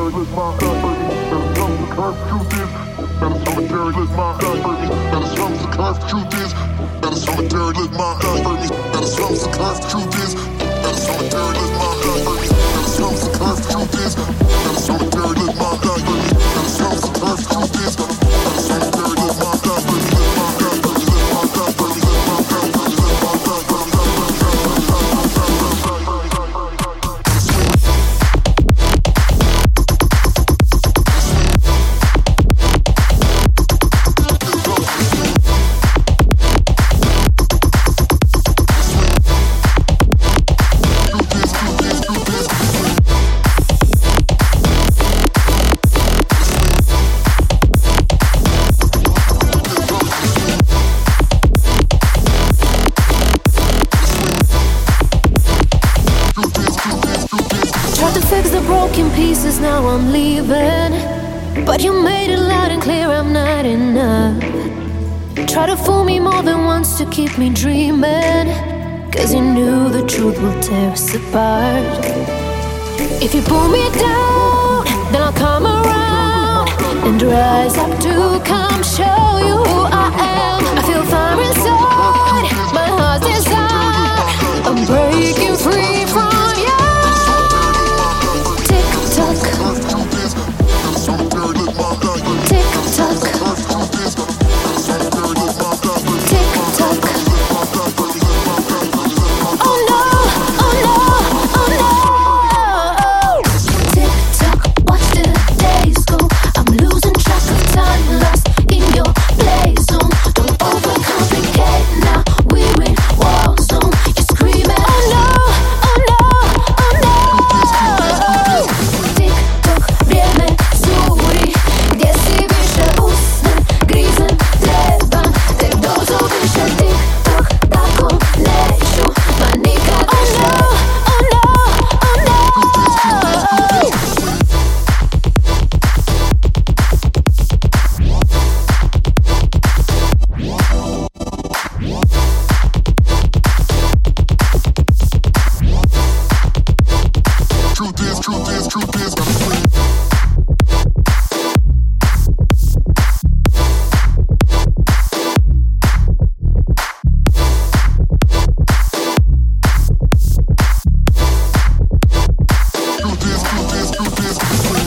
solitary with my adversity. Better come to curve, truth is. Better solitary with my adversity. Better come to curve, truth is. Better solitary with my adversity. Better come to curve, truth is. But you made it loud and clear I'm not enough. Try to fool me more than once to keep me dreaming. Cause you knew the truth will tear us apart. If you pull me down, then I'll come around and rise up to come